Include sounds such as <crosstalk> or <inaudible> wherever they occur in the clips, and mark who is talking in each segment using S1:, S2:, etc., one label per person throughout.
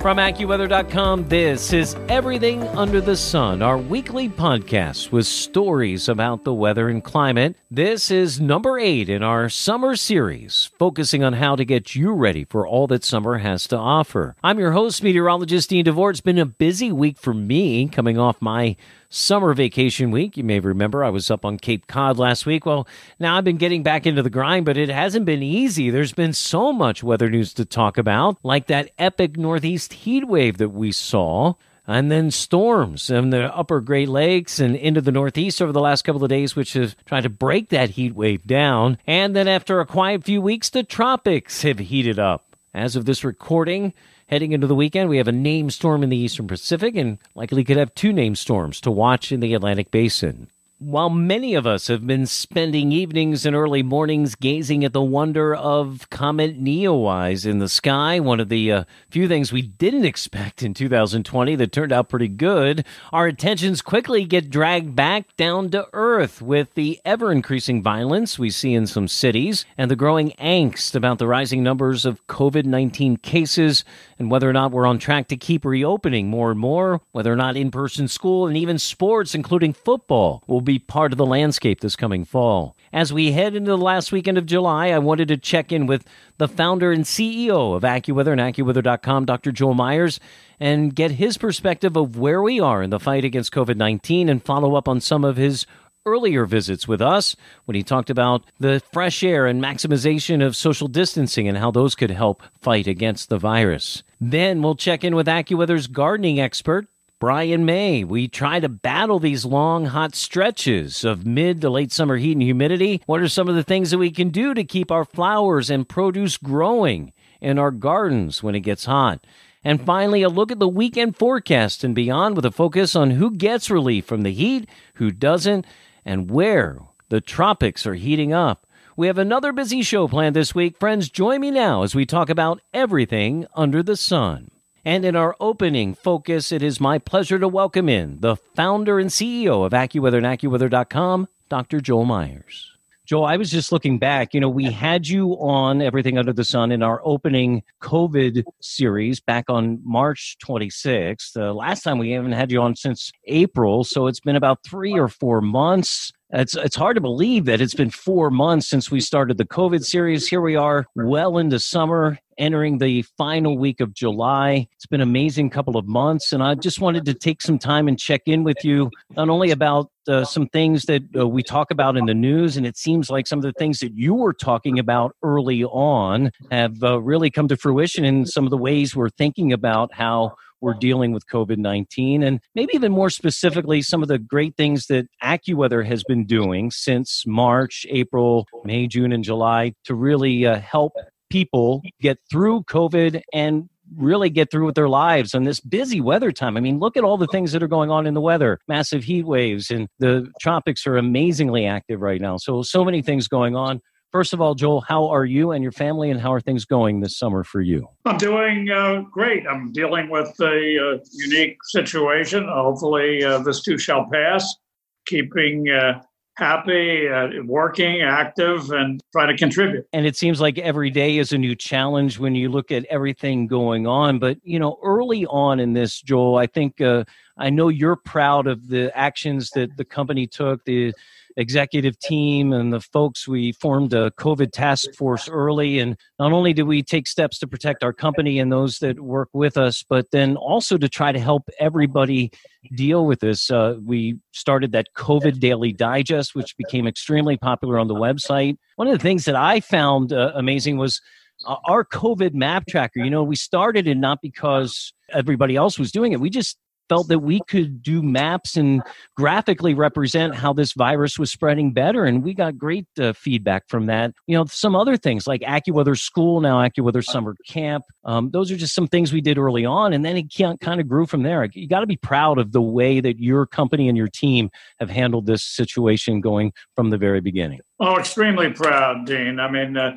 S1: From AccuWeather.com, this is Everything Under the Sun, our weekly podcast with stories about the weather and climate. This is number eight in our summer series, focusing on how to get you ready for all that summer has to offer. I'm your host, meteorologist Dean DeVore. It's been a busy week for me coming off my summer vacation week. You may remember I was up on Cape Cod last week. Well, now I've been getting back into the grind, but it hasn't been easy. There's been so much weather news to talk about, like that epic Northeast heat wave that we saw. And then storms in the upper Great Lakes and into the Northeast over the last couple of days, which has tried to break that heat wave down. And then after a quiet few weeks, the tropics have heated up. As of this recording, Heading into the weekend, we have a name storm in the eastern Pacific and likely could have two name storms to watch in the Atlantic basin. While many of us have been spending evenings and early mornings gazing at the wonder of Comet Neowise in the sky, one of the uh, few things we didn't expect in 2020 that turned out pretty good, our attentions quickly get dragged back down to Earth with the ever increasing violence we see in some cities and the growing angst about the rising numbers of COVID 19 cases and whether or not we're on track to keep reopening more and more, whether or not in person school and even sports, including football, will be be part of the landscape this coming fall. As we head into the last weekend of July, I wanted to check in with the founder and CEO of AccuWeather and AccuWeather.com, Dr. Joel Myers, and get his perspective of where we are in the fight against COVID 19 and follow up on some of his earlier visits with us when he talked about the fresh air and maximization of social distancing and how those could help fight against the virus. Then we'll check in with AccuWeather's gardening expert, Brian May. We try to battle these long, hot stretches of mid to late summer heat and humidity. What are some of the things that we can do to keep our flowers and produce growing in our gardens when it gets hot? And finally, a look at the weekend forecast and beyond with a focus on who gets relief from the heat, who doesn't, and where the tropics are heating up. We have another busy show planned this week. Friends, join me now as we talk about everything under the sun. And in our opening focus, it is my pleasure to welcome in the founder and CEO of AccuWeather and AccuWeather.com, Dr. Joel Myers. Joel, I was just looking back. You know, we had you on Everything Under the Sun in our opening COVID series back on March 26th. The last time we haven't had you on since April. So it's been about three or four months. It's it's hard to believe that it's been four months since we started the COVID series. Here we are, well into summer, entering the final week of July. It's been an amazing couple of months, and I just wanted to take some time and check in with you, not only about uh, some things that uh, we talk about in the news, and it seems like some of the things that you were talking about early on have uh, really come to fruition in some of the ways we're thinking about how we're dealing with COVID 19. And maybe even more specifically, some of the great things that AccuWeather has been doing since March, April, May, June, and July to really uh, help people get through COVID and really get through with their lives on this busy weather time. I mean, look at all the things that are going on in the weather massive heat waves, and the tropics are amazingly active right now. So, so many things going on. First of all, Joel, how are you and your family, and how are things going this summer for you?
S2: I'm doing uh, great. I'm dealing with a uh, unique situation. Hopefully, uh, this too shall pass. Keeping uh, happy, uh, working, active, and try to contribute.
S1: And it seems like every day is a new challenge when you look at everything going on. But, you know, early on in this, Joel, I think uh, I know you're proud of the actions that the company took, the executive team and the folks. We formed a COVID task force early. And not only did we take steps to protect our company and those that work with us, but then also to try to help everybody deal with this. Uh, we started that COVID Daily Digest, which became extremely popular on the website. One of the things that I found uh, amazing was uh, our COVID map tracker. You know, we started it not because everybody else was doing it. We just felt that we could do maps and graphically represent how this virus was spreading better. And we got great uh, feedback from that. You know, some other things like AccuWeather School, now AccuWeather Summer Camp. Um, those are just some things we did early on. And then it kind of grew from there. You got to be proud of the way that your company and your team have handled this situation going from the very beginning.
S2: Oh, extremely proud, Dean. I mean, uh,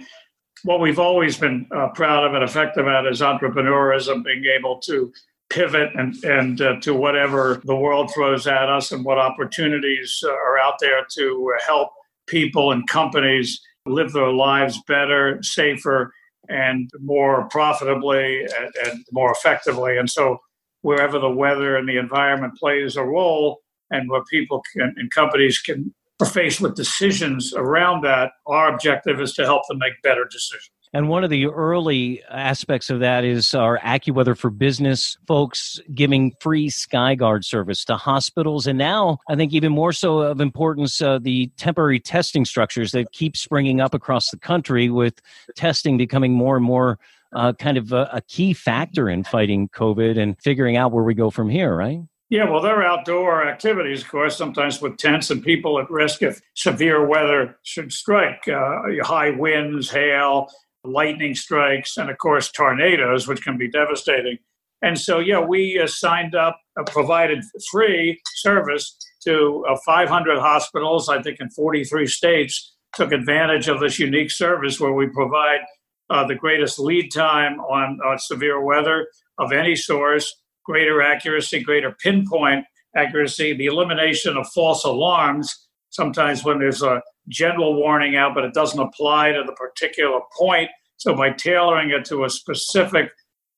S2: what we've always been uh, proud of and effective at is entrepreneurism, being able to pivot and, and uh, to whatever the world throws at us and what opportunities uh, are out there to help people and companies live their lives better, safer, and more profitably and, and more effectively. And so, wherever the weather and the environment plays a role, and where people can, and companies can are faced with decisions around that, our objective is to help them make better decisions.
S1: And one of the early aspects of that is our AccuWeather for Business folks giving free SkyGuard service to hospitals. And now, I think even more so of importance, uh, the temporary testing structures that keep springing up across the country with testing becoming more and more uh, kind of a, a key factor in fighting COVID and figuring out where we go from here, right?
S2: Yeah, well, they're outdoor activities, of course, sometimes with tents and people at risk if severe weather should strike uh, high winds, hail, lightning strikes, and of course, tornadoes, which can be devastating. And so, yeah, we uh, signed up, uh, provided free service to uh, 500 hospitals, I think in 43 states, took advantage of this unique service where we provide uh, the greatest lead time on, on severe weather of any source greater accuracy, greater pinpoint accuracy, the elimination of false alarms. Sometimes when there's a general warning out, but it doesn't apply to the particular point. So by tailoring it to a specific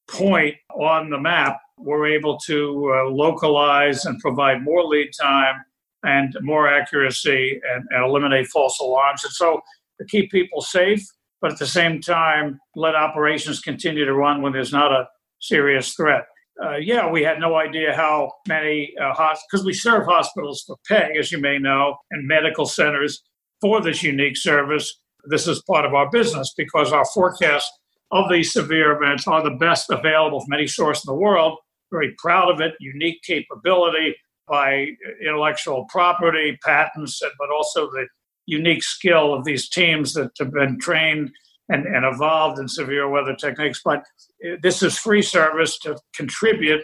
S2: point on the map, we're able to uh, localize and provide more lead time and more accuracy and, and eliminate false alarms. And so to keep people safe, but at the same time, let operations continue to run when there's not a serious threat uh, yeah, we had no idea how many uh, because we serve hospitals for pay, as you may know, and medical centers for this unique service. This is part of our business because our forecast of these severe events are the best available from any source in the world. Very proud of it, unique capability by intellectual property, patents, but also the unique skill of these teams that have been trained and, and evolved in severe weather techniques. But uh, this is free service to contribute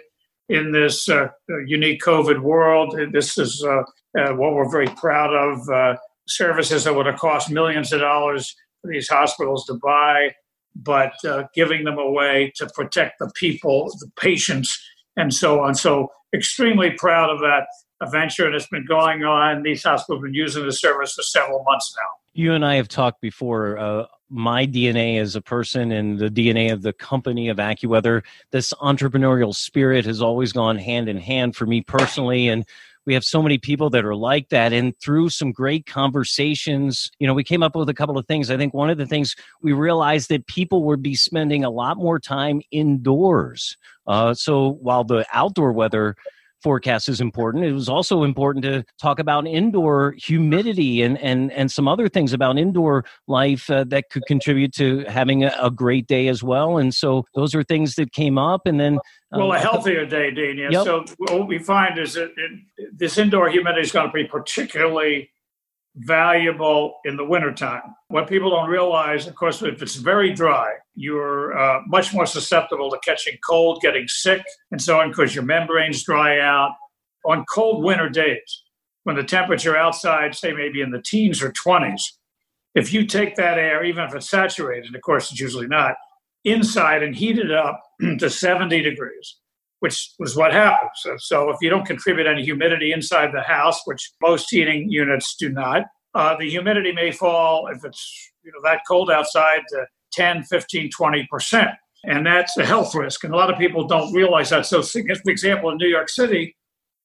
S2: in this uh, unique COVID world. This is uh, uh, what we're very proud of. Uh, services that would have cost millions of dollars for these hospitals to buy, but uh, giving them away to protect the people, the patients, and so on. So, extremely proud of that venture, and it's been going on. These hospitals have been using the service for several months now.
S1: You and I have talked before my DNA as a person and the DNA of the company of AccuWeather. This entrepreneurial spirit has always gone hand in hand for me personally. And we have so many people that are like that. And through some great conversations, you know, we came up with a couple of things. I think one of the things we realized that people would be spending a lot more time indoors. Uh, so while the outdoor weather forecast is important. It was also important to talk about indoor humidity and and and some other things about indoor life uh, that could contribute to having a, a, great day as well. And so those are things that came up. And then
S2: uh, well, a healthier day, Dean. Yep. So what we find is that it, this indoor humidity is going to be particularly valuable in the wintertime. What people don't realize, of course, if it's very dry, you're uh, much more susceptible to catching cold, getting sick, and so on, because your membranes dry out. On cold winter days, when the temperature outside, say maybe in the teens or 20s, if you take that air, even if it's saturated, of course it's usually not, inside and heat it up <clears throat> to 70 degrees, which was what happens. So, so, if you don't contribute any humidity inside the house, which most heating units do not, uh, the humidity may fall if it's you know that cold outside to 10, 15, 20 percent, and that's a health risk. And a lot of people don't realize that. So, for example, in New York City,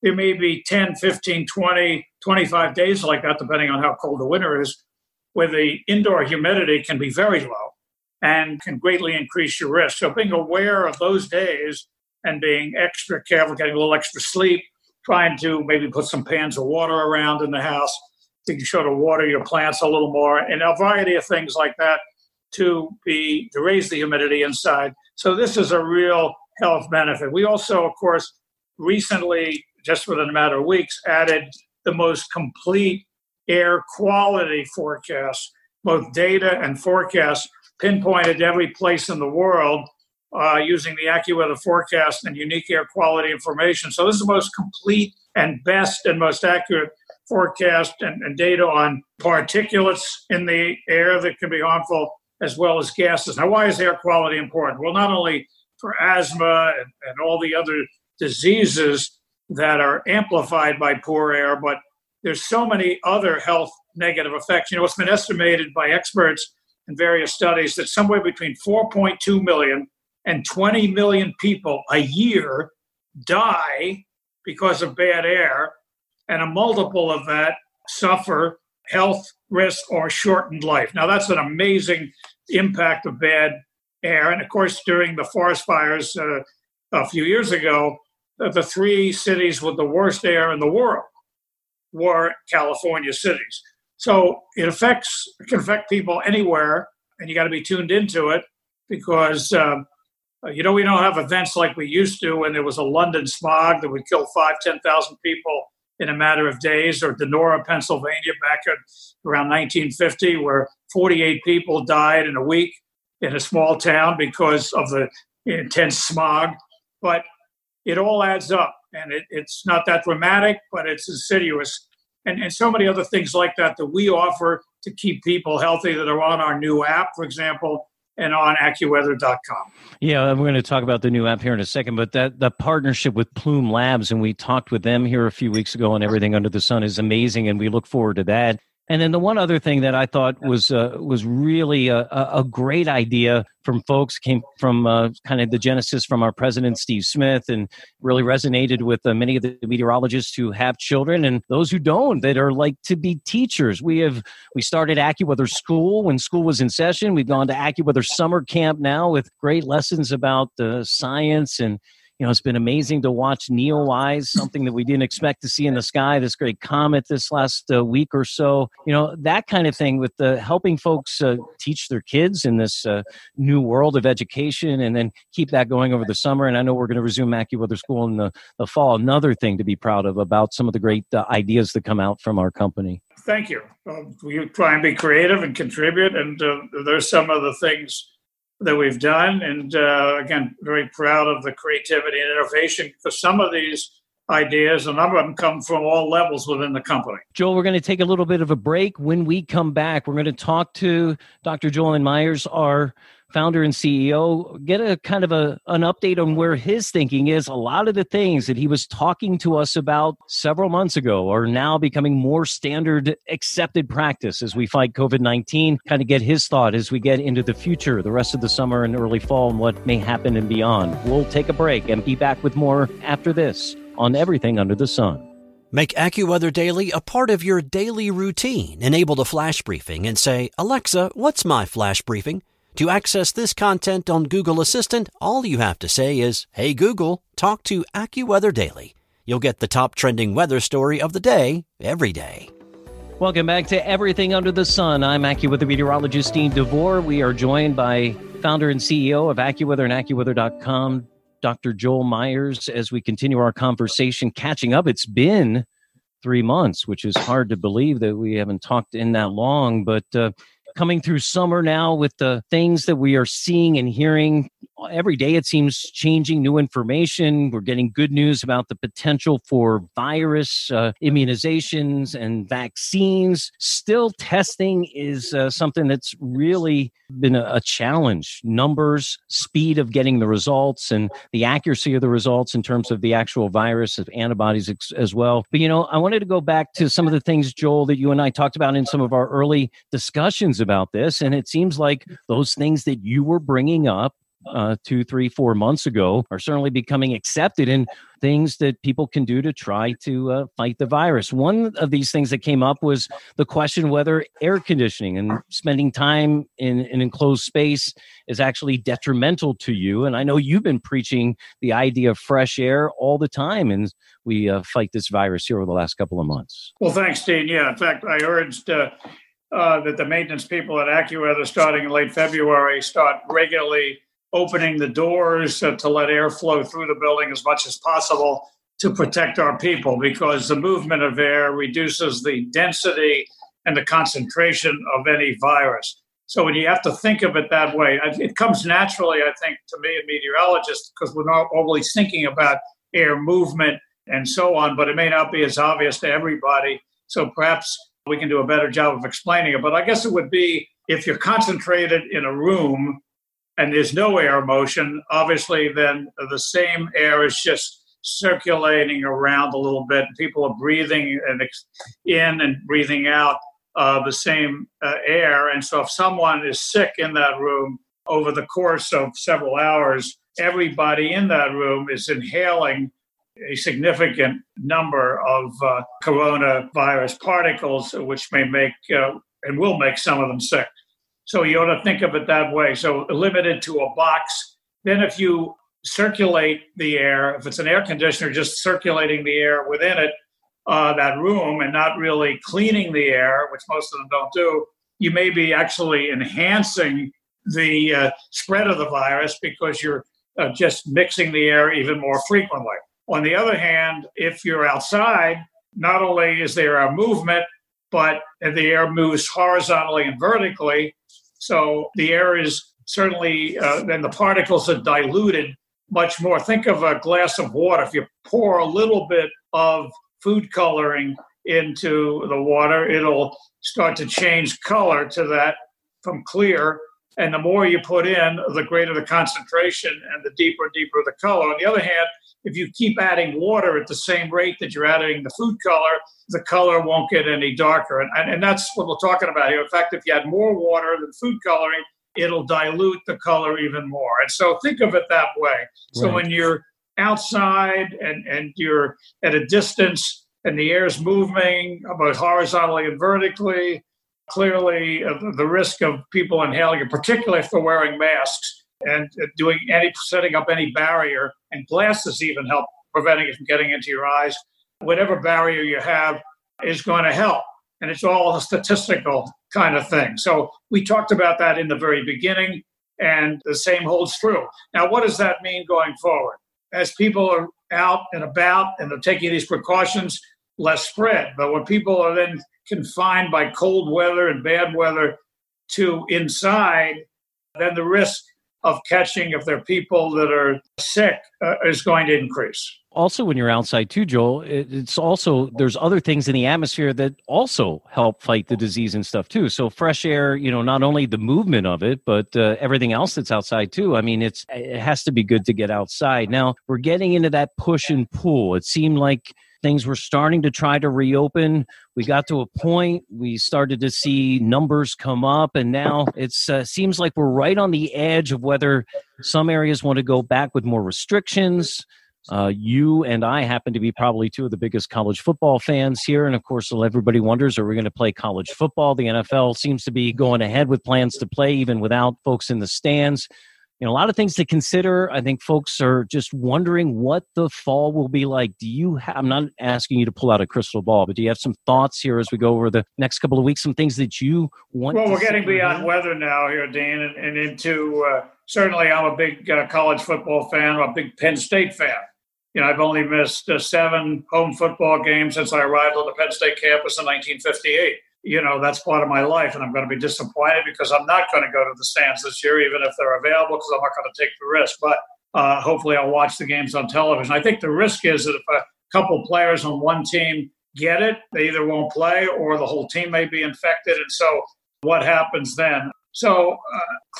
S2: there may be 10, 15, 20, 25 days like that, depending on how cold the winter is, where the indoor humidity can be very low and can greatly increase your risk. So, being aware of those days and being extra careful, getting a little extra sleep, trying to maybe put some pans of water around in the house, being sure to water your plants a little more, and a variety of things like that to be to raise the humidity inside. So this is a real health benefit. We also, of course, recently, just within a matter of weeks, added the most complete air quality forecast, both data and forecasts pinpointed every place in the world uh, using the AccuWeather forecast and unique air quality information. So this is the most complete and best and most accurate forecast and, and data on particulates in the air that can be harmful as well as gases. Now, why is air quality important? Well, not only for asthma and, and all the other diseases that are amplified by poor air, but there's so many other health negative effects. You know, it's been estimated by experts in various studies that somewhere between 4.2 million and 20 million people a year die because of bad air, and a multiple of that suffer health risk or shortened life. Now, that's an amazing impact of bad air. And of course, during the forest fires uh, a few years ago, the three cities with the worst air in the world were California cities. So it affects, it can affect people anywhere, and you got to be tuned into it because, um, Uh, you know, we don't have events like we used to when there was a London smog that would kill five, 10,000 people in a matter of days, or Donora, Pennsylvania, back around 1950, where 48 people died in a week in a small town because of the intense smog. But it all adds up, and it, it's not that dramatic, but it's insidious. And, and so many other things like that that we offer to keep people healthy that are on our new app, for example, and on AccuWeather.com.
S1: Yeah, we're going to talk about the new app here in a second, but that the partnership with Plume Labs, and we talked with them here a few weeks ago and Everything Under the Sun, is amazing, and we look forward to that. And then the one other thing that I thought was uh, was really a, a, great idea from folks came from uh, kind of the genesis from our president Steve Smith, and really resonated with uh, many of the meteorologists who have children and those who don't that are like to be teachers. We have we started AccuWeather School when school was in session. We've gone to AccuWeather Summer Camp now with great lessons about the science and you know, it's been amazing to watch Neowise, something that we didn't expect to see in the sky, this great comet this last uh, week or so. You know, that kind of thing with the helping folks uh, teach their kids in this uh, new world of education and then keep that going over the summer. And I know we're going to resume AccuWeather School in the, the fall. Another thing to be proud of about some of the great uh, ideas that come out from our company.
S2: Thank you. we try and be creative and contribute, and uh, there's some of the things that we've done. And uh, again, very proud of the creativity and innovation because some of these ideas, and a number of them come from all levels within the company.
S1: Joel, we're going to take a little bit of a break. When we come back, we're going to talk to Dr. Joel Myers, our founder and CEO, get a kind of a, an update on where his thinking is. A lot of the things that he was talking to us about several months ago are now becoming more standard accepted practice as we fight COVID 19. Kind of get his thought as we get into the future, the rest of the summer and early fall, and what may happen and beyond. We'll take a break and be back with more after this on everything under the sun.
S3: Make AccuWeather Daily a part of your daily routine. Enable the flash briefing and say, Alexa, what's my flash briefing? To access this content on Google Assistant, all you have to say is, Hey Google, talk to AccuWeather Daily. You'll get the top trending weather story of the day every day.
S1: Welcome back to Everything Under the Sun. I'm AccuWeather meteorologist Dean DeVore. We are joined by founder and CEO of AccuWeather and AccuWeather.com, Dr. Joel Myers, as we continue our conversation, catching up. It's been three months, which is hard to believe that we haven't talked in that long, but uh, coming through summer now with the things that we are seeing and hearing every day it seems changing new information. We're getting good news about the potential for virus uh, immunizations and vaccines. Still testing is uh, something that's really been a, a, challenge. Numbers speed of getting the results and the accuracy of the results in terms of the actual virus of antibodies ex- as well. But you know i wanted to go back to some of the things joel that you and i talked about in some of our early discussions about this. And it seems like those things that you were bringing up uh, two, three, four months ago are certainly becoming accepted in things that people can do to try to uh, fight the virus. One of these things that came up was the question whether air conditioning and spending time in an enclosed space is actually detrimental to you. And I know you've been preaching the idea of fresh air all the time, and we uh, fight this virus here over the last couple of months.
S2: Well, thanks, Dean. Yeah, in fact, I urged. Uh, uh, that the maintenance people at AccuWeather starting in late February start regularly opening the doors to let air flow through the building as much as possible to protect our people because the movement of air reduces the density and the concentration of any virus. So when you have to think of it that way, it comes naturally, I think, to me, a meteorologist, because we're not always thinking about air movement and so on, but it may not be as obvious to everybody. So perhaps we can do a better job of explaining it. But I guess it would be if you're concentrated in a room and there's no air motion, obviously, then the same air is just circulating around a little bit. People are breathing and in and breathing out uh, the same uh, air. And so if someone is sick in that room over the course of several hours, everybody in that room is inhaling a significant number of uh, coronavirus particles, which may make uh, and will make some of them sick. So you ought to think of it that way. So limited to a box. Then, if you circulate the air, if it's an air conditioner, just circulating the air within it, uh, that room, and not really cleaning the air, which most of them don't do, you may be actually enhancing the uh, spread of the virus because you're uh, just mixing the air even more frequently. On the other hand, if you're outside, not only is there a movement, but the air moves horizontally and vertically. So the air is certainly, uh, then the particles are diluted much more. Think of a glass of water. If you pour a little bit of food coloring into the water, it'll start to change color to that from clear. And the more you put in, the greater the concentration and the deeper, deeper the color. On the other hand, if you keep adding water at the same rate that you're adding the food color, the color won't get any darker. And, and, and that's what we're talking about here. In fact, if you add more water than food coloring, it'll dilute the color even more. And so think of it that way. So when you're outside and, and you're at a distance and the air is moving both horizontally and vertically, clearly uh, the risk of people inhaling it, particularly if they're wearing masks and doing any setting up any barrier, and glasses even help preventing it from getting into your eyes. Whatever barrier you have is going to help. And it's all a statistical kind of thing. So we talked about that in the very beginning, and the same holds true. Now, what does that mean going forward? As people are out and about and they're taking these precautions, less spread. But when people are then confined by cold weather and bad weather to inside, then the risk of catching, if there are people that are sick, uh, is going to increase.
S1: Also, when you're outside too, Joel, it's also there's other things in the atmosphere that also help fight the disease and stuff too. So fresh air, you know, not only the movement of it, but uh, everything else that's outside too. I mean, it's it has to be good to get outside. Now we're getting into that push and pull. It seemed like things were starting to try to reopen. We got to a point, we started to see numbers come up, and now it uh, seems like we're right on the edge of whether some areas want to go back with more restrictions. Uh, you and I happen to be probably two of the biggest college football fans here. And of course, everybody wonders are we going to play college football? The NFL seems to be going ahead with plans to play even without folks in the stands you know a lot of things to consider. I think folks are just wondering what the fall will be like. Do you have, i'm not asking you to pull out a crystal ball but do you have some thoughts here as we go over the next couple of weeks? Some things that you want
S2: well we're getting beyond weather now here dan and, and into uh, certainly i'm a big uh, college football fan. I'm a big penn state fan. You know i've only missed uh, seven home football games since i arrived on the penn state campus in 1958 you know that's part of my life and i'm going to be disappointed because i'm not going to go to the stands this year even if they're available because i'm not going to take the risk. But uh, hopefully i'll watch the games on television. I think the risk is that if a couple players on one team get it they either won't play or the whole team may be infected and so what happens then? So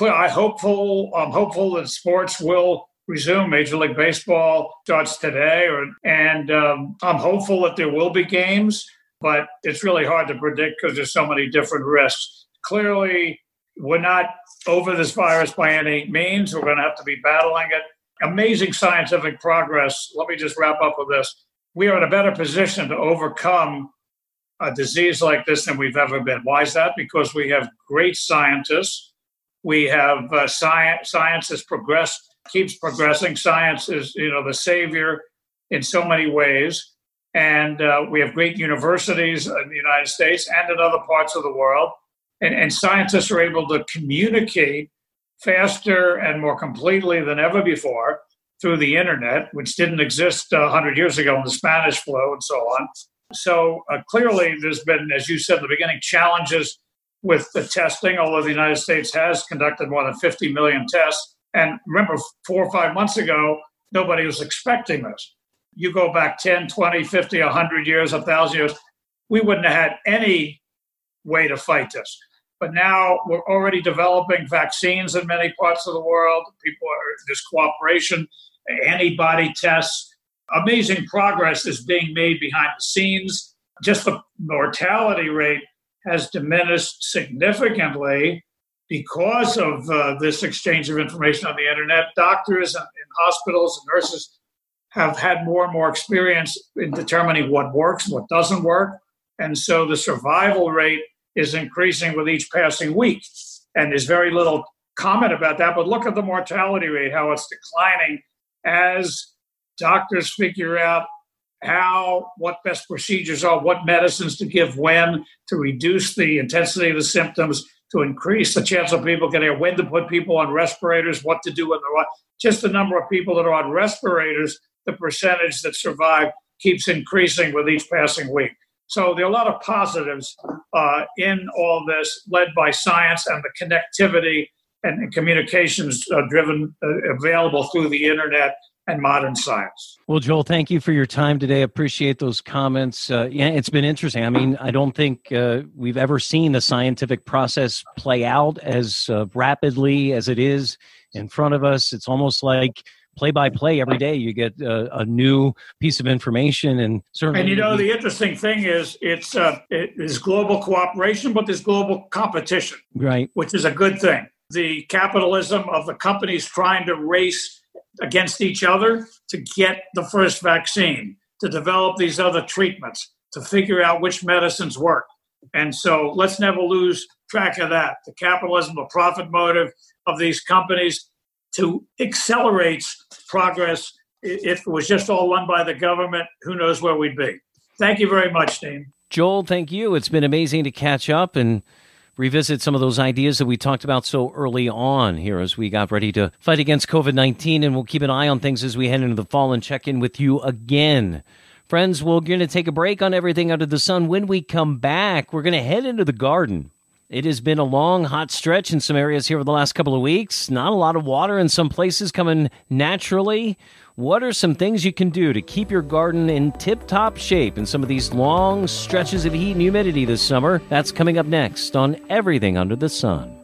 S2: uh, i hopeful i'm hopeful that sports will resume. Major league baseball starts today or, and um, i'm hopeful that there will be games but it's really hard to predict because there's so many different risks. Clearly, we're not over this virus by any means. We're going to have to be battling it. Amazing scientific progress. Let me just wrap up with this. We are in a better position to overcome a disease like this than we've ever been. Why is that? Because we have great scientists. We have uh, science. Science has progressed, keeps progressing. Science is, you know, the savior in so many ways. And uh, we have great universities in the United States and in other parts of the world. And, and scientists are able to communicate faster and more completely than ever before. through the internet, which didn't exist uh, 100 years ago in the Spanish flu and so on. So uh, clearly, there's been, as you said at the beginning, challenges with the testing, although the United States has conducted more than 50 million tests. And remember, four or five months ago, nobody was expecting this. You go back 10, 20, 50, 100 years, 1,000 years, we wouldn't have had any way to fight this. But now we're already developing vaccines in many parts of the world. People are, there's cooperation, antibody tests. Amazing progress is being made behind the scenes. Just the mortality rate has diminished significantly because of uh, this exchange of information on the internet. Doctors and, and hospitals and nurses have had more and more experience in determining what works, what doesn't work. And so the survival rate is increasing with each passing week. And there's very little comment about that. But look at the mortality rate, how it's declining as doctors figure out how, what best procedures are, what medicines to give when to reduce the intensity of the symptoms, to increase the chance of people getting when to put people on respirators, what to do when they're on. Just the number of people that are on respirators, the percentage that survive keeps increasing with each passing week. So there are a lot of positives uh, in all this, led by science and the connectivity and, communications uh, driven, uh, available through the internet and modern science.
S1: Well, Joel, thank you for your time today. Appreciate those comments. Uh, yeah, it's been interesting. I mean, I don't think uh, we've ever seen the scientific process play out as uh, rapidly as it is in front of us. It's almost like play by play every day you get a, a, new piece of information and certainly
S2: and you know the interesting thing is it's uh, it is global cooperation but there's global competition.
S1: Right.
S2: Which is a good thing. The capitalism of the companies trying to race against each other to get the first vaccine to develop these other treatments to figure out which medicines work. And so let's never lose track of that. The capitalism the profit motive of these companies to accelerate progress. If it was just all run by the government, who knows where we'd be. Thank you very much, Dean.
S1: Joel, thank you. It's been amazing to catch up and revisit some of those ideas that we talked about so early on here as we got ready to fight against COVID 19. And we'll keep an eye on things as we head into the fall and check in with you again. Friends, we're going to take a break on everything under the sun. When we come back, we're going to head into the garden. It has been a long, hot stretch in some areas here over the last couple of weeks. Not a lot of water in some places coming naturally. What are some things you can do to keep your garden in tip top shape in some of these long stretches of heat and humidity this summer? That's coming up next on Everything Under the Sun.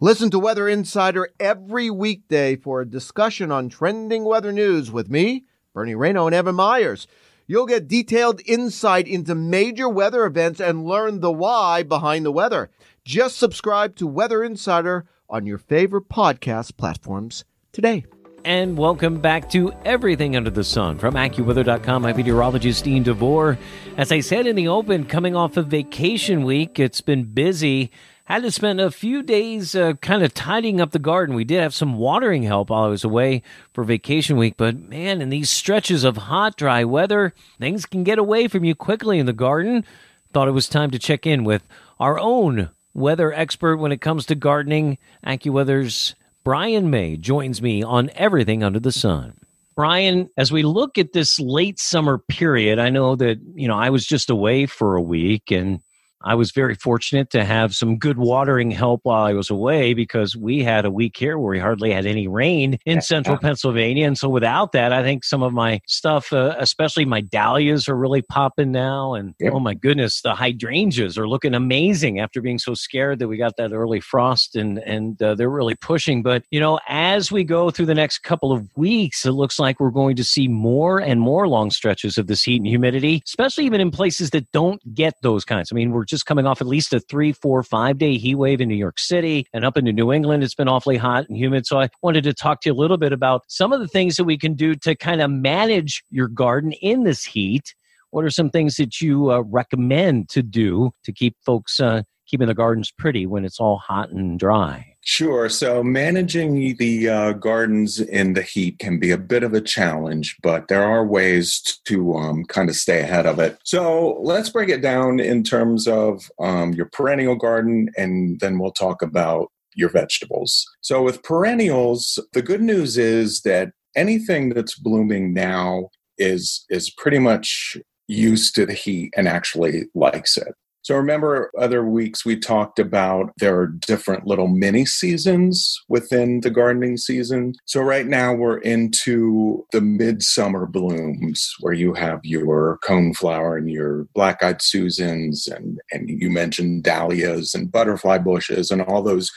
S4: Listen to Weather Insider every weekday for a discussion on trending weather news with me, Bernie Rayno, and Evan Myers. You'll get detailed insight into major weather events and learn the why behind the weather. Just subscribe to Weather Insider on your favorite podcast platforms today.
S1: And welcome back to Everything Under the Sun from AccuWeather.com. I'm meteorologist Dean DeVore. As I said in the open, coming off of vacation week, it's been busy had to spend a few days uh, kind of tidying up the garden. We did have some watering help while I was away for vacation week, but man, in these stretches of hot, dry weather, things can get away from you quickly in the garden. Thought it was time to check in with our own weather expert when it comes to gardening. AccuWeather's Brian May joins me on everything under the sun. Brian, as we look at this late summer period, I know that, you know, I was just away for a week and I was very fortunate to have some good watering help while I was away because we had a week here where we hardly had any rain in central Pennsylvania. And so without that, I think some of my stuff, uh, especially my dahlias, are really popping now. And yep. oh my goodness, the hydrangeas are looking amazing after being so scared that we got that early frost and, and uh, they're really pushing. But, you know, as we go through the next couple of weeks, it looks like we're going to see more and more long stretches of this heat and humidity, especially even in places that don't get those kinds. I mean, we're just coming off at least a three, four, five day heat wave in New York City and up into New England. It's been awfully hot and humid. So I wanted to talk to you a little bit about some of the things that we can do to kind of manage your garden in this heat. What are some things that you uh, recommend to do to keep folks uh, keeping the gardens pretty when it's all hot and dry?
S5: Sure. So managing the uh, gardens in the heat can be a bit of a challenge, but there are ways to um, kind of stay ahead of it. So let's break it down in terms of um, your perennial garden, and then we'll talk about your vegetables. So, with perennials, the good news is that anything that's blooming now is is pretty much used to the heat and actually likes it. So remember other weeks we talked about there are different little mini seasons within the gardening season. So right now we're into the midsummer blooms where you have your coneflower and your black-eyed Susans and and you mentioned dahlias and butterfly bushes and all those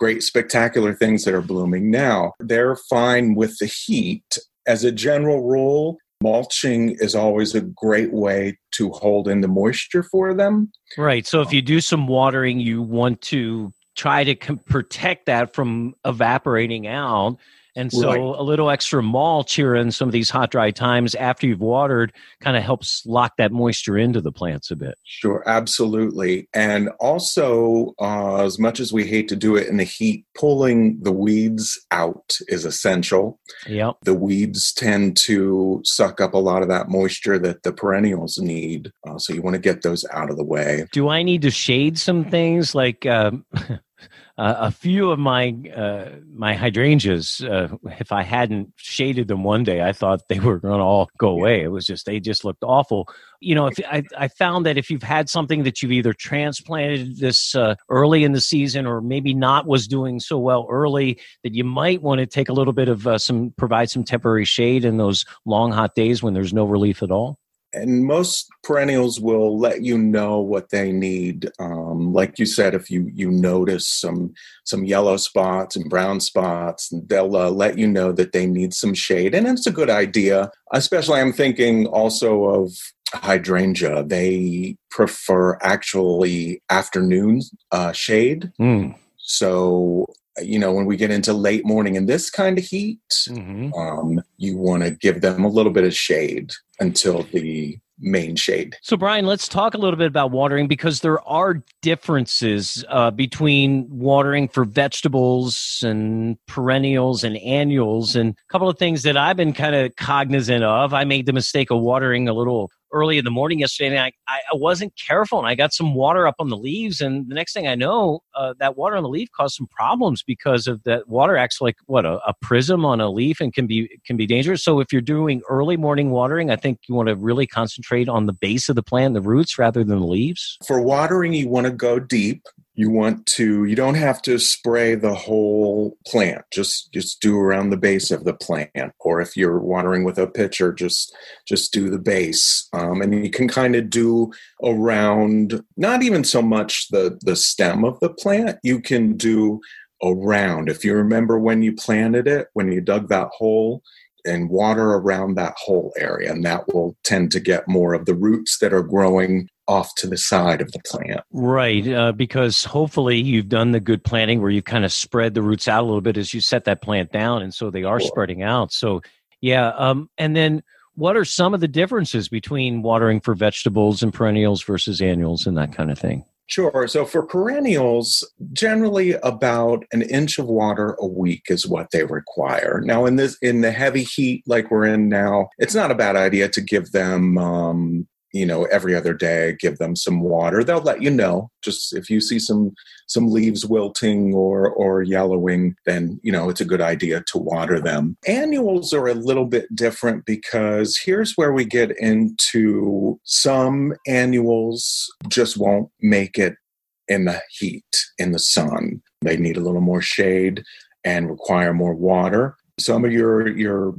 S5: great spectacular things that are blooming now. They're fine with the heat as a general rule, mulching is always a great way to hold in the moisture for them.
S1: Right. So if you do some watering, you want to try to com- protect that from evaporating out. And so
S5: Right.
S1: a little extra mulch here in some of these hot, dry times after you've watered kind of helps lock that moisture into the plants a bit.
S5: Sure, absolutely. And also, uh, as much as we hate to do it in the heat, pulling the weeds out is essential.
S1: Yep.
S5: The weeds tend to suck up a lot of that moisture that the perennials need. Uh, so you want to get those out of the way.
S1: Do I need to shade some things like um, <laughs> uh, a few of my uh, my hydrangeas? Uh, if I hadn't shaded them one day, I thought they were going to all go away. It was just they just looked awful. You know, if I, I found that if you've had something that you've either transplanted this uh, early in the season or maybe not was doing so well early, that you might want to take a little bit of uh, some provide some temporary shade in those long hot days when there's no relief at all.
S5: And most perennials will let you know what they need. Um, like you said if you you notice some some yellow spots and brown spots they'll uh, let you know that they need some shade and it's a good idea. Especially i'm thinking also of hydrangea. They prefer actually afternoon uh, shade.
S1: Mm.
S5: so you know when we get into late morning in this kind of heat
S1: Mm-hmm.
S5: um, you want to give them a little bit of shade until the main shade.
S1: So, Brian, let's talk a little bit about watering because there are differences uh, between watering for vegetables and perennials and annuals. And a couple of things that I've been kind of cognizant of. I made the mistake of watering a little early in the morning yesterday, and I, I wasn't careful, and I got some water up on the leaves. And the next thing I know, uh, that water on the leaf caused some problems because of that water acts like what a, a prism on a leaf and can be can be dangerous. So if you're doing early morning watering, I think you want to really concentrate on the base of the plant, the roots, rather than the leaves.
S5: For watering, you want to go deep. You want to. You don't have to spray the whole plant. Just just do around the base of the plant. Or if you're watering with a pitcher, just just do the base. Um, and you can kind of do around. Not even so much the the stem of the plant. You can do around. If you remember when you planted it, when you dug that hole, and water around that whole area, and that will tend to get more of the roots that are growing off to the side of the plant.
S1: Right, uh, because hopefully you've done the good planting where you kind of spread the roots out a little bit as you set that plant down, and so they are
S5: Sure.
S1: spreading out. So, yeah, um, and then what are some of the differences between watering for vegetables and perennials versus annuals and that kind of thing?
S5: Sure. So for perennials, generally about an inch of water a week is what they require. Now, in this in the heavy heat like we're in now, it's not a bad idea to give them um, you know every other day give them some water. They'll let you know. Just if you see some some leaves wilting or or yellowing then you know it's a good idea to water them. Annuals are a little bit different because here's where we get into some annuals just won't make it in the heat in the sun. They need a little more shade and require more water. Some of your your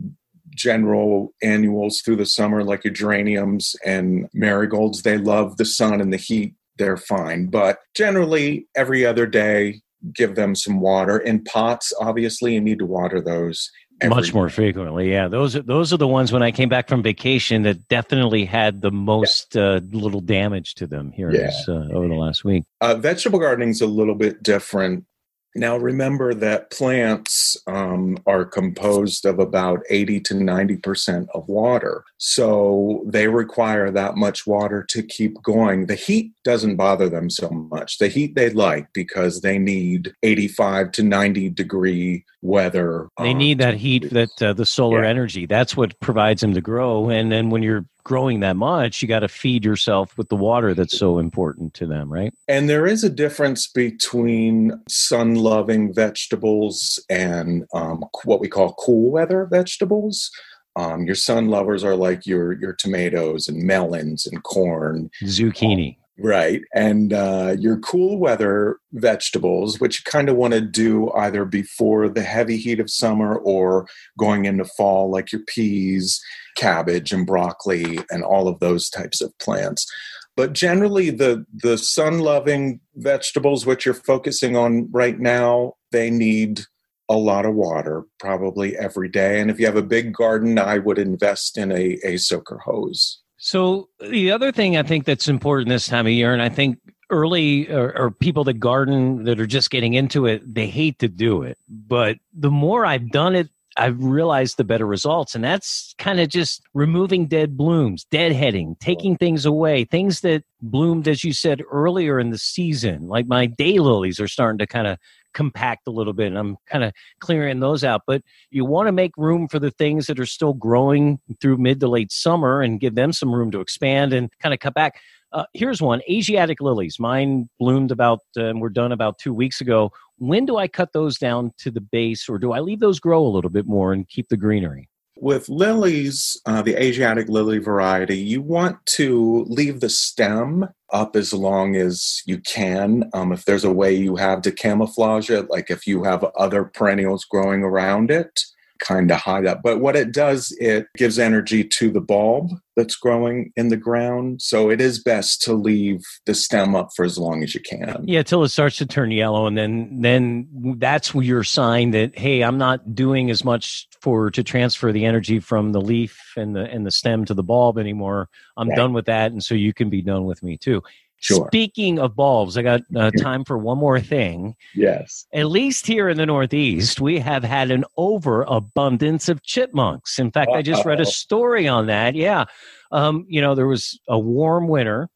S5: general annuals through the summer, like your geraniums and marigolds, they love the sun and the heat. They're fine. But generally, every other day, give them some water. In pots, obviously, you need to water those.
S1: Much more frequently, yeah. Those are those are the ones when I came back from vacation that definitely had the most uh, little damage to them here
S5: Yeah.
S1: this, uh, over the last week.
S5: Uh, vegetable is a little bit different. Now, remember that plants um, are composed of about 80 to 90% of water. So they require that much water to keep going. The heat doesn't bother them so much. The heat they like because they need 85 to 90 degree weather.
S1: They
S5: um,
S1: need that heat, that uh, the solar
S5: Yeah.
S1: energy. That's what provides them to grow. And then when you're growing that much, you got to feed yourself with the water that's so important to them, right?
S5: And there is a difference between sun loving vegetables and um, what we call cool weather vegetables. Um, your sun lovers are like your your tomatoes and melons and corn,
S1: zucchini.
S5: Right. And uh, your cool weather vegetables, which you kind of want to do either before the heavy heat of summer or going into fall, like your peas, cabbage, and broccoli, and all of those types of plants. But generally, the, the sun loving vegetables, which you're focusing on right now, they need a lot of water, probably every day. And if you have a big garden, I would invest in a, a soaker hose.
S1: So the other thing I think that's important this time of year, and I think early or, or, people that garden that are just getting into it, they hate to do it. But the more I've done it, I've realized the better results. And that's kind of just removing dead blooms, deadheading, taking things away, things that bloomed, as you said earlier in the season. Like my daylilies are starting to kind of compact a little bit and i'm kind of clearing those out but you want to make room for the things that are still growing through mid to late summer and give them some room to expand and kind of cut back. Uh, here's one asiatic lilies. Mine bloomed about and were done about two weeks ago. When do i cut those down to the base or do i leave those grow a little bit more and keep the greenery
S5: with lilies, uh, the Asiatic lily variety, you want to leave the stem up as long as you can. Um, if there's a way you have to camouflage it, like if you have other perennials growing around it, kind of hide up. But what it does, it gives energy to the bulb that's growing in the ground. So it is best to leave the stem up for as long as you can.
S1: Yeah, till it starts to turn yellow, and then then that's your sign that hey, I'm not doing as much for to transfer the energy from the leaf and the and the stem to the bulb anymore. I'm right. done with that, and so you can be done with me too.
S5: Sure.
S1: Speaking of bulbs, I got uh, time for one more thing.
S5: Yes.
S1: At least here in the Northeast, we have had an overabundance of chipmunks. In fact, Uh-oh. I just read a story on that. Yeah. Um, you know, there was a warm winter,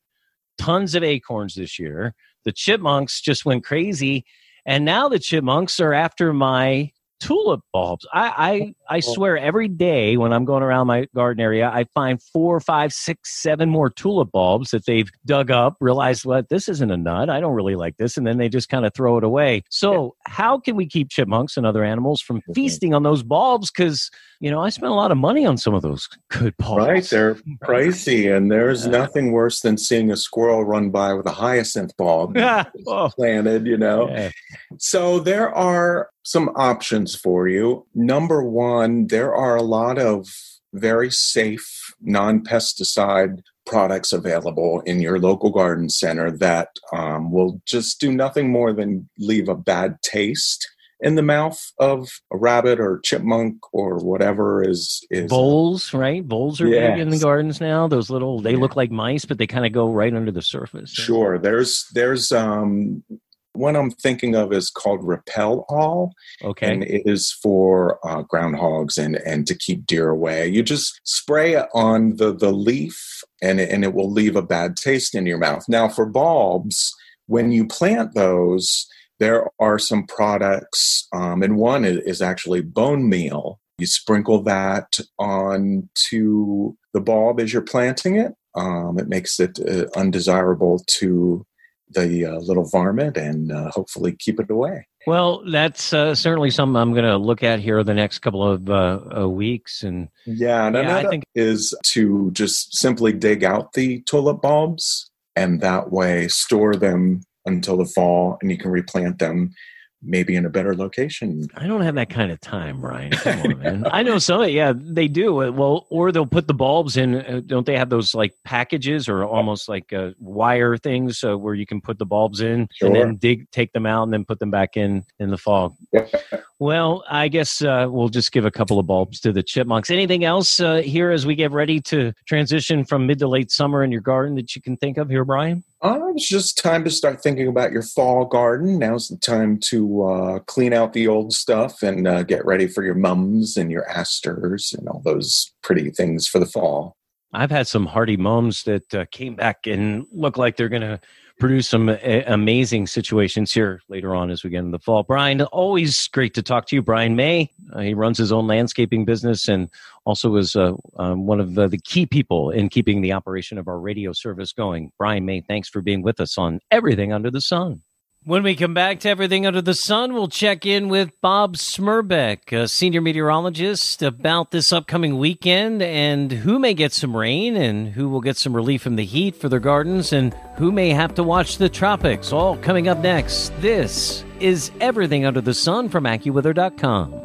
S1: tons of acorns this year. The chipmunks just went crazy. And now the chipmunks are after my tulip bulbs. I, I swear every day when I'm going around my garden area, I find four, five, six, seven more tulip bulbs that they've dug up. Realize what this isn't a nut. I don't really like this, and then they just kind of throw it away. So how can we keep chipmunks and other animals from feasting on those bulbs? Because you know I spent a lot of money on some of those good bulbs. <laughs>
S5: Right, they're pricey, and there's yeah. nothing worse than seeing a squirrel run by with a hyacinth bulb <laughs> oh. planted. You know, yeah. so there are some options for you. Number one, there are a lot of very safe, non pesticide products available in your local garden center that um, will just do nothing more than leave a bad taste in the mouth of a rabbit or chipmunk or whatever is is
S1: voles right voles are yes. big in the gardens now those little they yeah. look like mice but they kind of go right under the surface
S5: sure there's there's um one I'm thinking of is called Repel All.
S1: Okay.
S5: And it is for uh, groundhogs and, and to keep deer away. You just spray it on the, the leaf and it, and it will leave a bad taste in your mouth. Now, for bulbs, when you plant those, there are some products, um, and one is actually bone meal. You sprinkle that onto the bulb as you're planting it. Um, it makes it uh, undesirable to the uh, little varmint and uh, hopefully keep it away.
S1: Well, that's uh, certainly something I'm going to look at here the next couple of uh, weeks. And
S5: yeah, and yeah, I think is to just simply dig out the tulip bulbs and that way store them until the fall, and you can replant them maybe in a better location.
S1: I don't have that kind of time, Ryan. <laughs> Come on, man. I know some. Yeah, they do. Uh, well, or they'll put the bulbs in. Uh, don't they have those like packages or almost like uh, wire things uh, where you can put the bulbs in sure. and then dig, take them out, and then put them back in in the fall. well, I guess uh, we'll just give a couple of bulbs to the chipmunks. Anything else uh, here as we get ready to transition from mid to late summer in your garden that you can think of here, Brian?
S5: Uh, it's just time to start thinking about your fall garden. Now's the time to uh, clean out the old stuff and uh, get ready for your mums and your asters and all those pretty things for the fall.
S1: I've had some hardy mums that uh, came back and look like they're going to produce some a- amazing situations here later on as we get in the fall. Brian, always great to talk to you. Brian May, Uh, he runs his own landscaping business and also is uh, um, one of the, key people in keeping the operation of our radio service going. Brian May, thanks for being with us on Everything Under the Sun. When we come back to Everything Under the Sun, we'll check in with Bob Smerbeck, a senior meteorologist, about this upcoming weekend and who may get some rain and who will get some relief from the heat for their gardens and who may have to watch the tropics. All coming up next. This is Everything Under the Sun from AccuWeather.com.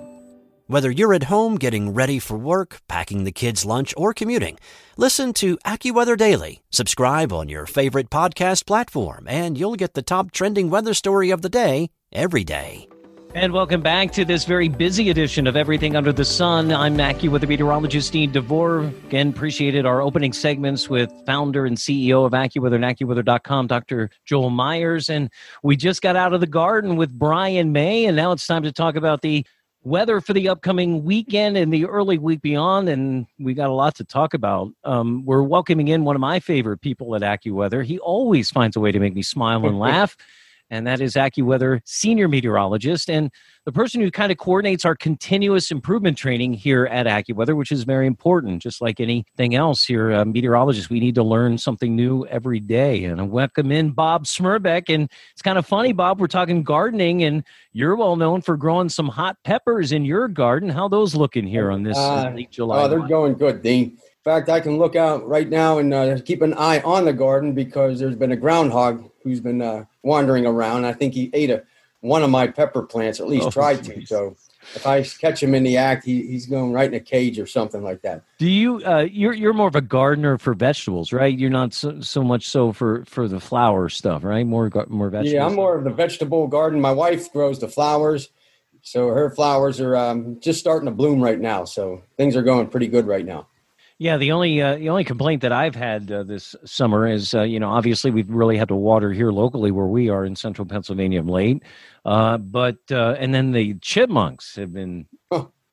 S3: Whether you're at home getting ready for work, packing the kids' lunch, or commuting, listen to AccuWeather Daily. Subscribe on your favorite podcast platform, and you'll get the top trending weather story of the day every day.
S1: And welcome back to this very busy edition of Everything Under the Sun. I'm AccuWeather meteorologist Dean DeVore. Again, appreciated our opening segments with founder and CEO of AccuWeather and AccuWeather.com, Dr. Joel Myers. And we just got out of the garden with Brian May, and now it's time to talk about the weather for the upcoming weekend and the early week beyond, and we got a lot to talk about. Um, we're welcoming in one of my favorite people at AccuWeather. He always finds a way to make me smile and <laughs> laugh and that is AccuWeather senior meteorologist and the person who kind of coordinates our continuous improvement training here at AccuWeather, which is very important. Just like anything else here, uh, meteorologists, we need to learn something new every day. And I welcome in Bob Smerbeck. And it's kind of funny, Bob, we're talking gardening, and you're well known for growing some hot peppers in your garden. How those looking here on this uh, late July?
S6: Oh, they're going good, Dean. In fact, I can look out right now and uh, keep an eye on the garden because there's been a groundhog who's been uh, wandering around. I think he ate a one of my pepper plants, or at least oh, tried to. So if I catch him in the act, he, he's going right in a cage or something like that.
S1: Do you? Uh, you're you're more of a gardener for vegetables, right? You're not so, so much so for for the flower stuff, right? More more vegetables.
S6: Yeah, I'm more of the vegetable garden. My wife grows the flowers, so her flowers are um, just starting to bloom right now. So things are going pretty good right now.
S1: Yeah, the only uh, the only complaint that I've had uh, this summer is, uh, you know, obviously we've really had to water here locally where we are in central Pennsylvania late, uh, but uh, and then the chipmunks have been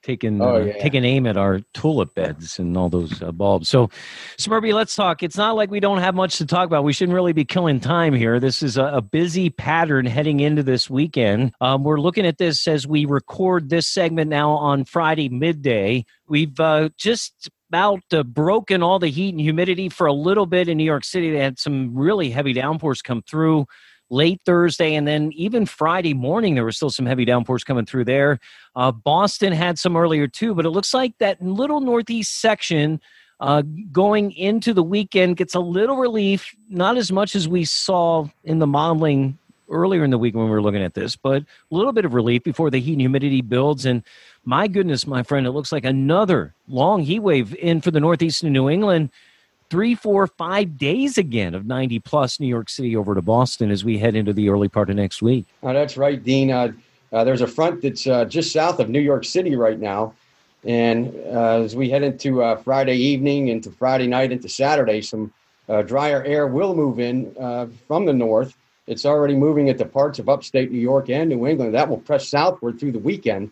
S1: taking oh, uh, yeah. taking aim at our tulip beds and all those bulbs. So, Smurby, let's talk. It's not like we don't have much to talk about. We shouldn't really be killing time here. This is a, a busy pattern heading into this weekend. Um, we're looking at this as we record this segment now on Friday midday. We've just about uh, broken all the heat and humidity for a little bit in New York City. They had some really heavy downpours come through late Thursday, and then even Friday morning, there were still some heavy downpours coming through there. Uh, Boston had some earlier too, but it looks like that little northeast section uh, going into the weekend gets a little relief, not as much as we saw in the modeling earlier in the week when we were looking at this, but a little bit of relief before the heat and humidity builds. And my goodness, my friend, it looks like another long heat wave in for the northeast of New England. Three, four, five days again of 90 plus New York City over to Boston as we head into the early part of next week.
S6: Oh, that's right, Dean. Uh, uh, there's a front that's uh, just south of New York City right now. And uh, as we head into uh, Friday evening, into Friday night, into Saturday, some uh, drier air will move in from the north it's already moving into parts of upstate New York and New England. That will press southward through the weekend.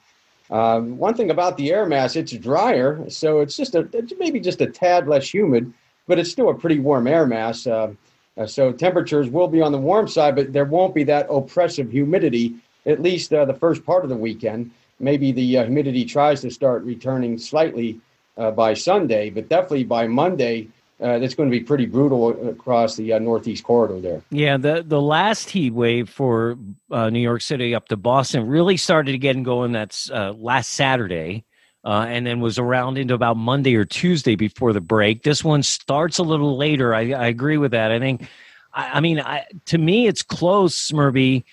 S6: Um, one thing about the air mass, it's drier, so it's just a maybe just a tad less humid, but it's still a pretty warm air mass. Uh, uh, so temperatures will be on the warm side, but there won't be that oppressive humidity at least uh, the first part of the weekend. Maybe the uh, humidity tries to start returning slightly uh, by Sunday, but definitely by Monday, uh, that's going to be pretty brutal across the uh, northeast corridor there.
S1: Yeah, the the last heat wave for uh, New York City up to Boston really started to get going. That's uh, last Saturday, uh, and then was around into about Monday or Tuesday before the break. This one starts a little later. I, I agree with that. I think, I, I mean, I, to me, it's close, Smurby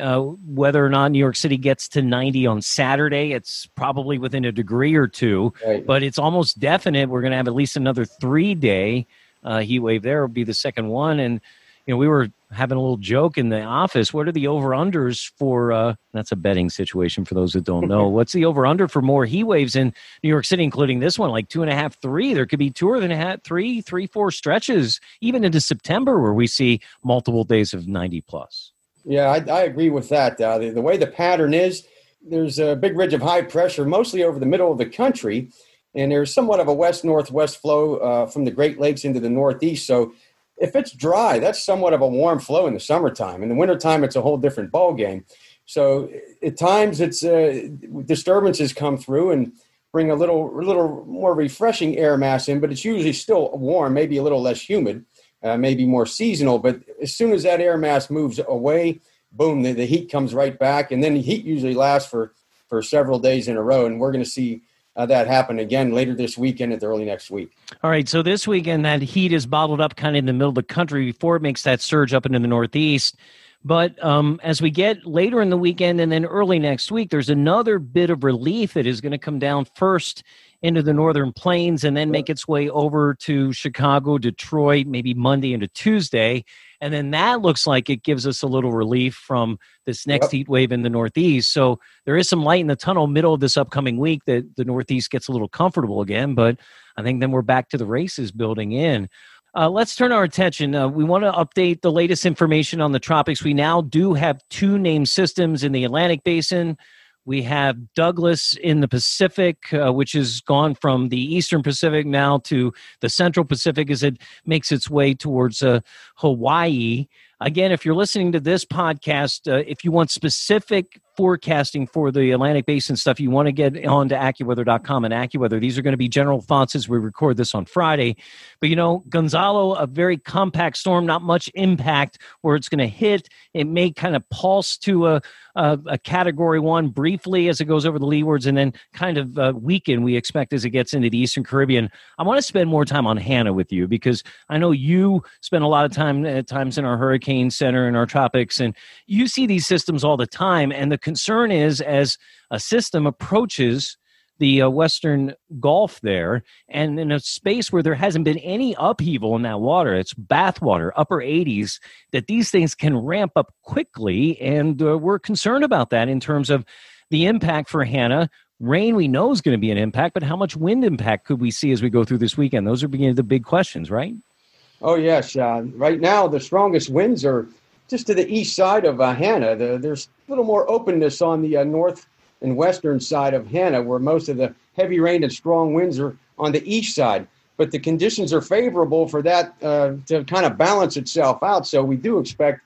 S1: uh, whether or not New York City gets to 90 on Saturday, it's probably within a degree or two, right. but it's almost definite we're going to have at least another three day uh, heat wave there. will be the second one. And, you know, we were having a little joke in the office. What are the over unders for? Uh, that's a betting situation for those that don't know. <laughs> What's the over under for more heat waves in New York City, including this one? Like two and a half, three. There could be two or three, three, four stretches, even into September, where we see multiple days of 90 plus.
S6: Yeah, I, I agree with that. Uh, the, the way the pattern is, there's a big ridge of high pressure, mostly over the middle of the country, and there's somewhat of a west northwest flow uh, from the Great Lakes into the northeast. So if it's dry, that's somewhat of a warm flow in the summertime. In the wintertime, it's a whole different ball game. So at times it's uh, disturbances come through and bring a little a little more refreshing air mass in, but it's usually still warm, maybe a little less humid, uh, maybe more seasonal. But as soon as that air mass moves away, boom, the, the heat comes right back, and then the heat usually lasts for for several days in a row, and we're going to see. Uh, that happen again later this weekend and early next week.
S1: All right, so this weekend that heat is bottled up kind of in the middle of the country before it makes that surge up into the northeast. But um, as we get later in the weekend and then early next week, there's another bit of relief that is going to come down first into the northern plains and then make its way over to Chicago, Detroit, maybe Monday into Tuesday. And then that looks like it gives us a little relief from this next yep. heat wave in the Northeast. So there is some light in the tunnel middle of this upcoming week that the Northeast gets a little comfortable again. But I think then we're back to the races building in. Uh, let's turn our attention. Uh, we want to update the latest information on the tropics. We now do have two named systems in the Atlantic Basin. We have Douglas in the Pacific, uh, which has gone from the Eastern Pacific now to the Central Pacific as it makes its way towards uh, Hawaii. Again, if you're listening to this podcast, uh, if you want specific forecasting for the Atlantic Basin stuff, you want to get on to AccuWeather.com and AccuWeather. These are going to be general thoughts as we record this on Friday. But you know, Gonzalo, a very compact storm, not much impact where it's going to hit. It may kind of pulse to a, a, a category one briefly as it goes over the leewards and then kind of uh, weaken, we expect, as it gets into the Eastern Caribbean. I want to spend more time on Hanna with you because I know you spend a lot of time at times in our hurricane center in our tropics and you see these systems all the time. And the concern is as a system approaches the uh, Western Gulf there, and in a space where there hasn't been any upheaval in that water, it's bathwater, upper 80s, that these things can ramp up quickly. And uh, we're concerned about that in terms of the impact for Hanna. Rain we know is going to be an impact, but how much wind impact could we see as we go through this weekend? Those are beginning the big questions, right?
S6: Oh, yes. Uh, right now, the strongest winds are just to the east side of uh, Hanna. The, there's a little more openness on the uh, north and western side of Hanna, where most of the heavy rain and strong winds are on the east side. But the conditions are favorable for that uh, to kind of balance itself out. So we do expect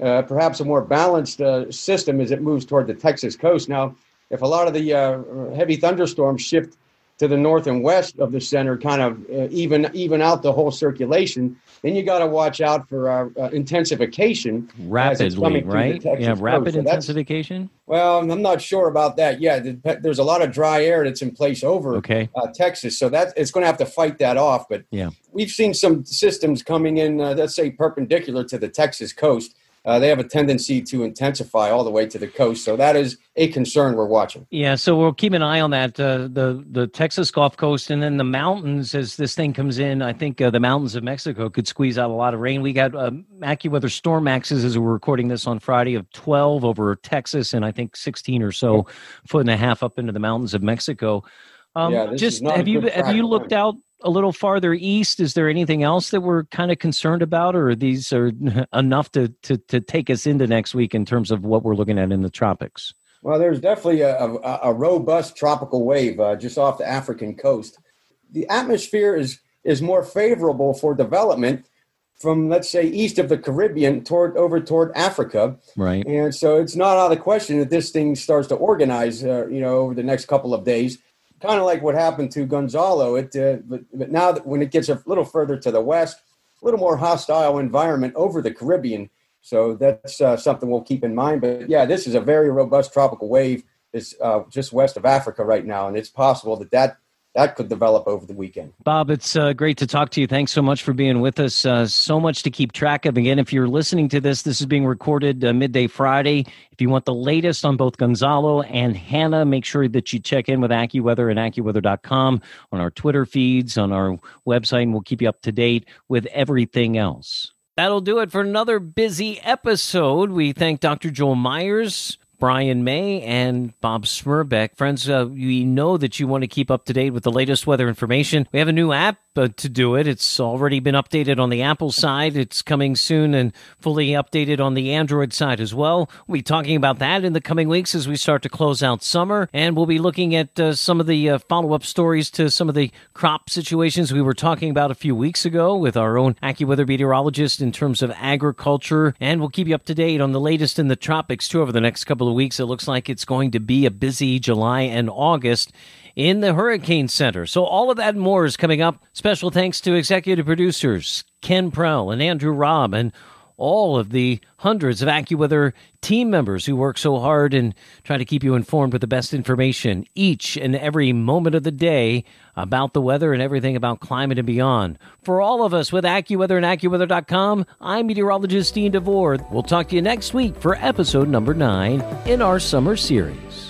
S6: uh, perhaps a more balanced uh, system as it moves toward the Texas coast. Now, if a lot of the heavy thunderstorms shift to the north and west of the center, kind of uh, even even out the whole circulation. Then you got to watch out for uh, uh, intensification
S1: rapidly, right? Yeah, rapid so intensification.
S6: Well, I'm not sure about that. Yeah, there's a lot of dry air that's in place over
S1: okay.
S6: Uh, Texas, so that it's going to have to fight that off. But
S1: yeah,
S6: we've seen some systems coming in, uh, let's say perpendicular to the Texas coast uh, they have a tendency to intensify all the way to the coast. So that is a concern we're watching.
S1: Yeah, so we'll keep an eye on that. Uh, the the Texas Gulf Coast and then the mountains as this thing comes in. I think uh, the mountains of Mexico could squeeze out a lot of rain. We got uh, AccuWeather storm maxes as we're recording this on Friday of 12 over Texas and I think 16 or so foot and a half up into the mountains of Mexico. Um, yeah, just have you have you looked out a little farther east, is there anything else that we're kind of concerned about, or are these are <laughs> enough to, to, to take us into next week in terms of what we're looking at in the tropics?
S6: Well, there's definitely a, a, a robust tropical wave uh, just off the African coast. The atmosphere is is more favorable for development from let's say east of the Caribbean toward over toward Africa.
S1: Right.
S6: And so it's not out of the question that this thing starts to organize, uh, you know, over the next couple of days kind of like what happened to Gonzalo. It, uh, but, but now that when it gets a little further to the west, a little more hostile environment over the Caribbean. So that's uh, something we'll keep in mind. But yeah, this is a very robust tropical wave. It's uh, just west of Africa right now, and it's possible that that that could develop over the weekend.
S1: Bob, it's uh, great to talk to you. Thanks so much for being with us. Uh, so much to keep track of. Again, if you're listening to this, this is being recorded uh, midday Friday. If you want the latest on both Gonzalo and Hanna, make sure that you check in with AccuWeather and AccuWeather.com on our Twitter feeds, on our website, and we'll keep you up to date with everything else. That'll do it for another busy episode. We thank Dr. Joel Myers Brian May and Bob Smerbeck. Friends, uh, we know that you want to keep up to date with the latest weather information. We have a new app uh, to do it. It's already been updated on the Apple side. It's coming soon and fully updated on the Android side as well. We'll be talking about that in the coming weeks as we start to close out summer. And we'll be looking at uh, some of the uh, follow up stories to some of the crop situations we were talking about a few weeks ago with our own AccuWeather meteorologist in terms of agriculture. And we'll keep you up to date on the latest in the tropics too over the next couple of weeks, it looks like it's going to be a busy July and August in the Hurricane Center. So, all of that and more is coming up. Special thanks to executive producers Ken Prell and Andrew Robb and all of the hundreds of AccuWeather team members who work so hard and try to keep you informed with the best information each and every moment of the day about the weather and everything about climate and beyond. For all of us with AccuWeather and AccuWeather.com, I'm meteorologist Dean DeVore. We'll talk to you next week for episode number nine in our summer series.